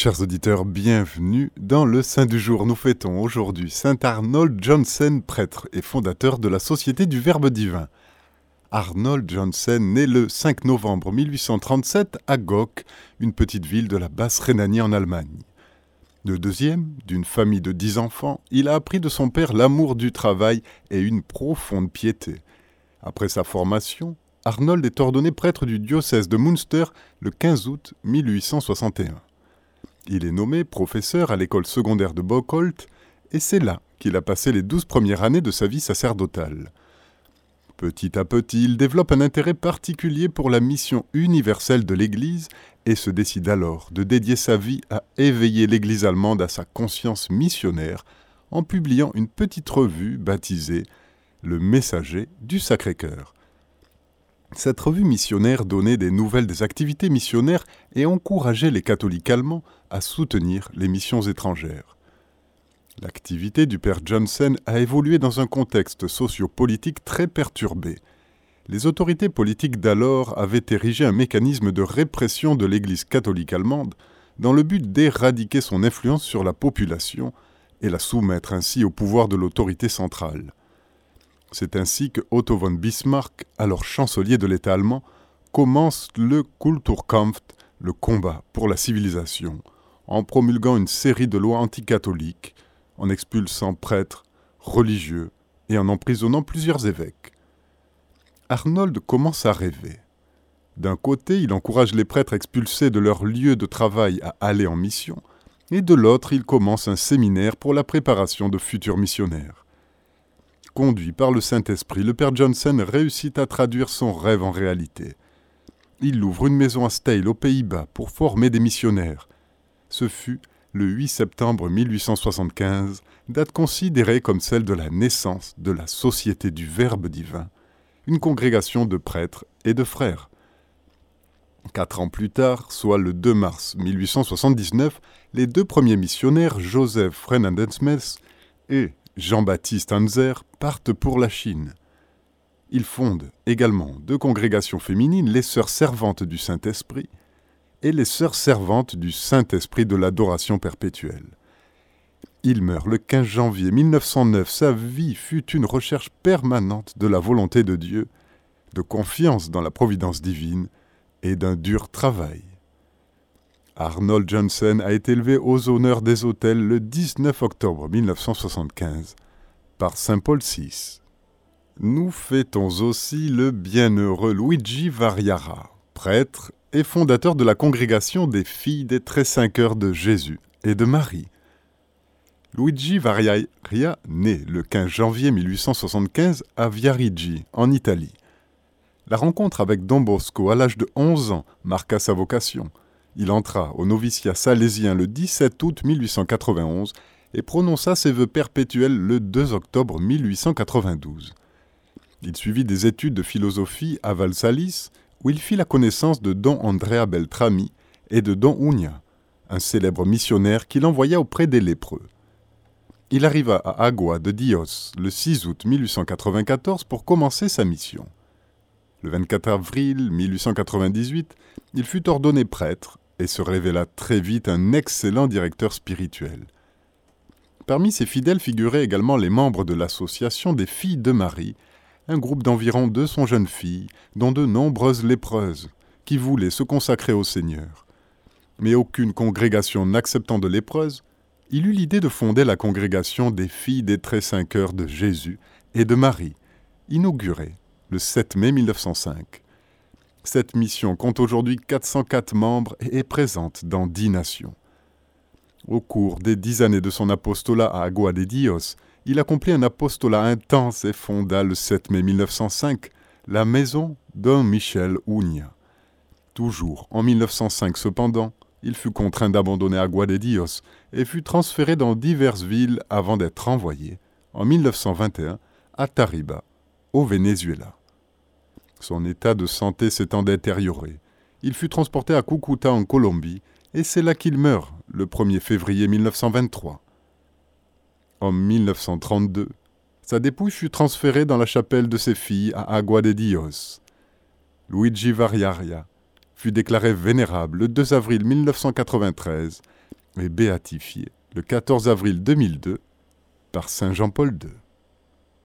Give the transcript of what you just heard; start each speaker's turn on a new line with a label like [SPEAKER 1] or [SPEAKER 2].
[SPEAKER 1] Chers auditeurs, bienvenue dans le Saint du jour. Nous fêtons aujourd'hui Saint Arnold Johnson, prêtre et fondateur de la Société du Verbe divin. Arnold Johnson naît le 5 novembre 1837 à Gok, une petite ville de la basse Rhénanie en Allemagne. Le deuxième, d'une famille de dix enfants, il a appris de son père l'amour du travail et une profonde piété. Après sa formation, Arnold est ordonné prêtre du diocèse de Münster le 15 août 1861. Il est nommé professeur à l'école secondaire de Bockholt et c'est là qu'il a passé les douze premières années de sa vie sacerdotale. Petit à petit, il développe un intérêt particulier pour la mission universelle de l'Église et se décide alors de dédier sa vie à éveiller l'Église allemande à sa conscience missionnaire en publiant une petite revue baptisée Le Messager du Sacré-Cœur. Cette revue missionnaire donnait des nouvelles des activités missionnaires et encourageait les catholiques allemands à soutenir les missions étrangères. L'activité du père Johnson a évolué dans un contexte sociopolitique très perturbé. Les autorités politiques d'alors avaient érigé un mécanisme de répression de l'Église catholique allemande dans le but d'éradiquer son influence sur la population et la soumettre ainsi au pouvoir de l'autorité centrale. C'est ainsi que Otto von Bismarck, alors chancelier de l'État allemand, commence le Kulturkampf, le combat pour la civilisation, en promulguant une série de lois anticatholiques, en expulsant prêtres, religieux et en emprisonnant plusieurs évêques. Arnold commence à rêver. D'un côté, il encourage les prêtres expulsés de leur lieu de travail à aller en mission, et de l'autre, il commence un séminaire pour la préparation de futurs missionnaires. Conduit par le Saint-Esprit, le Père Johnson réussit à traduire son rêve en réalité. Il ouvre une maison à Stale, aux Pays-Bas, pour former des missionnaires. Ce fut le 8 septembre 1875, date considérée comme celle de la naissance de la Société du Verbe divin, une congrégation de prêtres et de frères. Quatre ans plus tard, soit le 2 mars 1879, les deux premiers missionnaires, Joseph Frenandensmeth et Jean-Baptiste Hanzer partent pour la Chine. Ils fondent également deux congrégations féminines, les Sœurs servantes du Saint-Esprit et les Sœurs servantes du Saint-Esprit de l'adoration perpétuelle. Il meurt le 15 janvier 1909. Sa vie fut une recherche permanente de la volonté de Dieu, de confiance dans la providence divine et d'un dur travail. Arnold Johnson a été élevé aux honneurs des hôtels le 19 octobre 1975 par Saint Paul VI. Nous fêtons aussi le bienheureux Luigi Variara, prêtre et fondateur de la congrégation des filles des très cinq heures de Jésus et de Marie. Luigi Variaria naît le 15 janvier 1875 à Viarigi, en Italie. La rencontre avec Don Bosco à l'âge de 11 ans marqua sa vocation. Il entra au noviciat salésien le 17 août 1891 et prononça ses vœux perpétuels le 2 octobre 1892. Il suivit des études de philosophie à Valsalis, où il fit la connaissance de Don Andrea Beltrami et de Don Unia, un célèbre missionnaire qu'il envoya auprès des lépreux. Il arriva à Agua de Dios le 6 août 1894 pour commencer sa mission. Le 24 avril 1898, il fut ordonné prêtre et se révéla très vite un excellent directeur spirituel. Parmi ses fidèles figuraient également les membres de l'association des filles de Marie, un groupe d'environ 200 jeunes filles, dont de nombreuses lépreuses, qui voulaient se consacrer au Seigneur. Mais aucune congrégation n'acceptant de lépreuses, il eut l'idée de fonder la congrégation des filles des très cinq heures de Jésus et de Marie, inaugurée le 7 mai 1905. Cette mission compte aujourd'hui 404 membres et est présente dans dix nations. Au cours des dix années de son apostolat à Agua de Dios, il accomplit un apostolat intense et fonda le 7 mai 1905 la maison Don Michel Unia. Toujours en 1905 cependant, il fut contraint d'abandonner Agua de Dios et fut transféré dans diverses villes avant d'être envoyé, en 1921, à Tariba, au Venezuela. Son état de santé s'étant détérioré, il fut transporté à Cucuta en Colombie, et c'est là qu'il meurt, le 1er février 1923. En 1932, sa dépouille fut transférée dans la chapelle de ses filles à Agua de Dios. Luigi Variaria fut déclaré vénérable le 2 avril 1993 et béatifié le 14 avril 2002 par Saint Jean-Paul II.